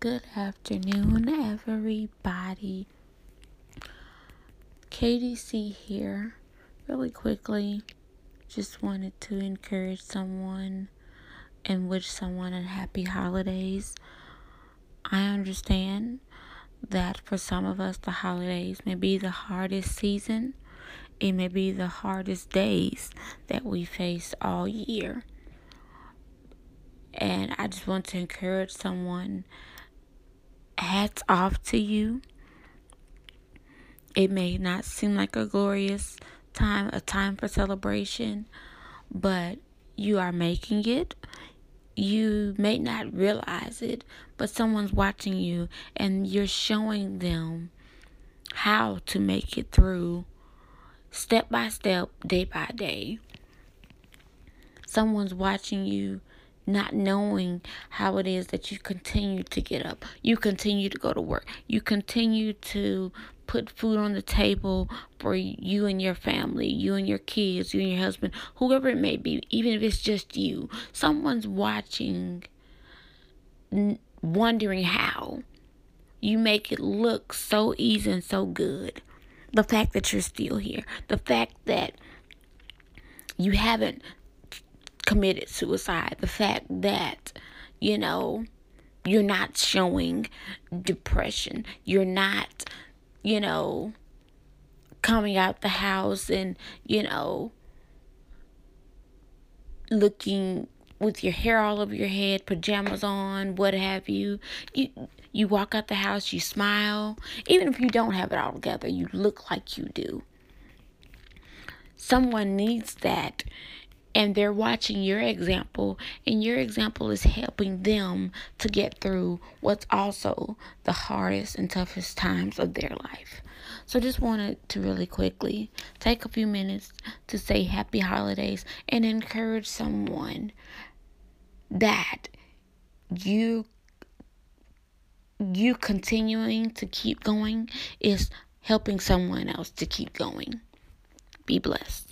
Good afternoon, everybody. KDC here. Really quickly, just wanted to encourage someone and wish someone a happy holidays. I understand that for some of us, the holidays may be the hardest season. It may be the hardest days that we face all year. And I just want to encourage someone hats off to you. It may not seem like a glorious time, a time for celebration, but you are making it. You may not realize it, but someone's watching you and you're showing them how to make it through step by step, day by day. Someone's watching you not knowing how it is that you continue to get up, you continue to go to work, you continue to put food on the table for you and your family, you and your kids, you and your husband, whoever it may be, even if it's just you. Someone's watching, wondering how you make it look so easy and so good. The fact that you're still here, the fact that you haven't committed suicide, the fact that, you know, you're not showing depression, you're not, you know, coming out the house and, you know, looking with your hair all over your head, pajamas on, what have you. You you walk out the house, you smile. Even if you don't have it all together, you look like you do. Someone needs that and they're watching your example and your example is helping them to get through what's also the hardest and toughest times of their life. So just wanted to really quickly take a few minutes to say happy holidays and encourage someone that you you continuing to keep going is helping someone else to keep going. Be blessed